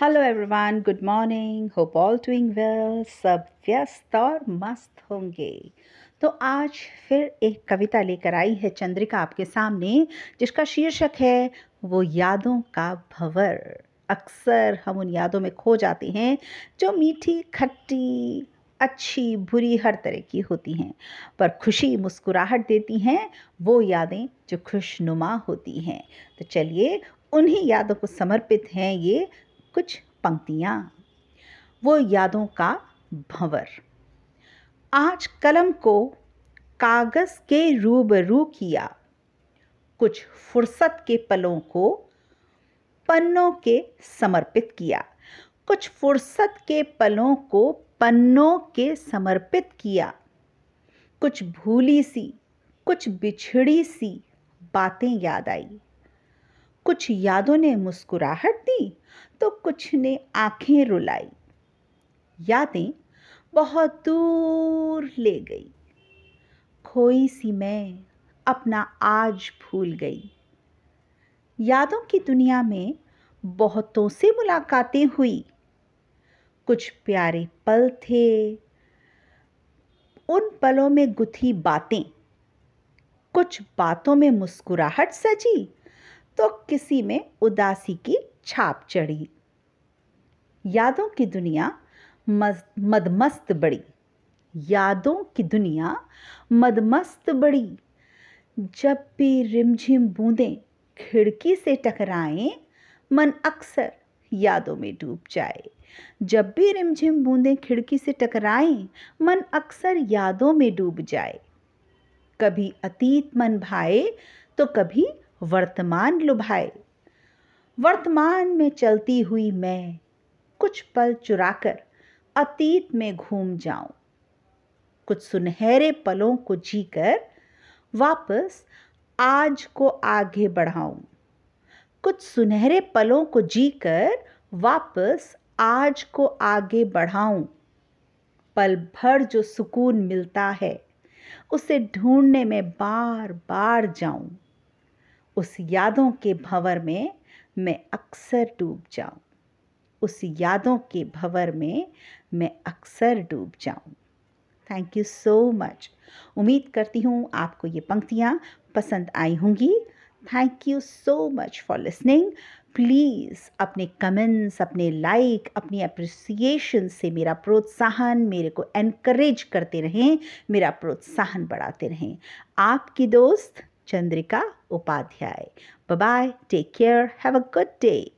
Hello everyone good morning hope all doing well सब व्यस्त और मस्त होंगे तो आज फिर एक कविता लेकर आई है चंद्रिका आपके सामने जिसका शीर्षक है वो यादों का भंवर अक्सर हम उन यादों में खो जाते हैं जो मीठी खट्टी अच्छी बुरी हर तरह की होती हैं पर खुशी मुस्कुराहट देती हैं वो यादें जो खुशनुमा होती हैं तो चलिए उन्हीं यादों को समर्पित हैं ये कुछ पंक्तियाँ वो यादों का भंवर आज कलम को कागज़ के रूबरू किया कुछ फुर्सत के पलों को पन्नों के समर्पित किया कुछ फुर्सत के पलों को पन्नों के समर्पित किया कुछ भूली सी कुछ बिछड़ी सी बातें याद आई कुछ यादों ने मुस्कुराहट दी तो कुछ ने आंखें रुलाई यादें बहुत दूर ले गई खोई सी मैं अपना आज भूल गई यादों की दुनिया में बहुतों से मुलाकातें हुई कुछ प्यारे पल थे उन पलों में गुथी बातें कुछ बातों में मुस्कुराहट सजी तो किसी में उदासी की छाप चढ़ी यादों की दुनिया मदमस्त बड़ी यादों की दुनिया मदमस्त बड़ी जब भी रिमझिम बूंदें खिड़की से टकराएं मन अक्सर यादों में डूब जाए जब भी रिमझिम बूंदें खिड़की से टकराएं मन अक्सर यादों में डूब जाए कभी अतीत मन भाए तो कभी वर्तमान लुभाए वर्तमान में चलती हुई मैं कुछ पल चुराकर अतीत में घूम जाऊं कुछ सुनहरे पलों को जीकर वापस आज को आगे बढ़ाऊं कुछ सुनहरे पलों को जीकर वापस आज को आगे बढ़ाऊं पल भर जो सुकून मिलता है उसे ढूंढने में बार बार जाऊं उस यादों के भंवर में मैं अक्सर डूब जाऊं उस यादों के भंवर में मैं अक्सर डूब जाऊं थैंक यू सो मच उम्मीद करती हूँ आपको ये पंक्तियाँ पसंद आई होंगी thank you so much for listening please अपने कमेंट्स अपने लाइक अपनी अप्रिसिएशन से मेरा प्रोत्साहन मेरे को एनकरेज करते रहें मेरा प्रोत्साहन बढ़ाते रहें आपकी दोस्त Chandrika Upadhyay. Bye-bye. Take care. Have a good day.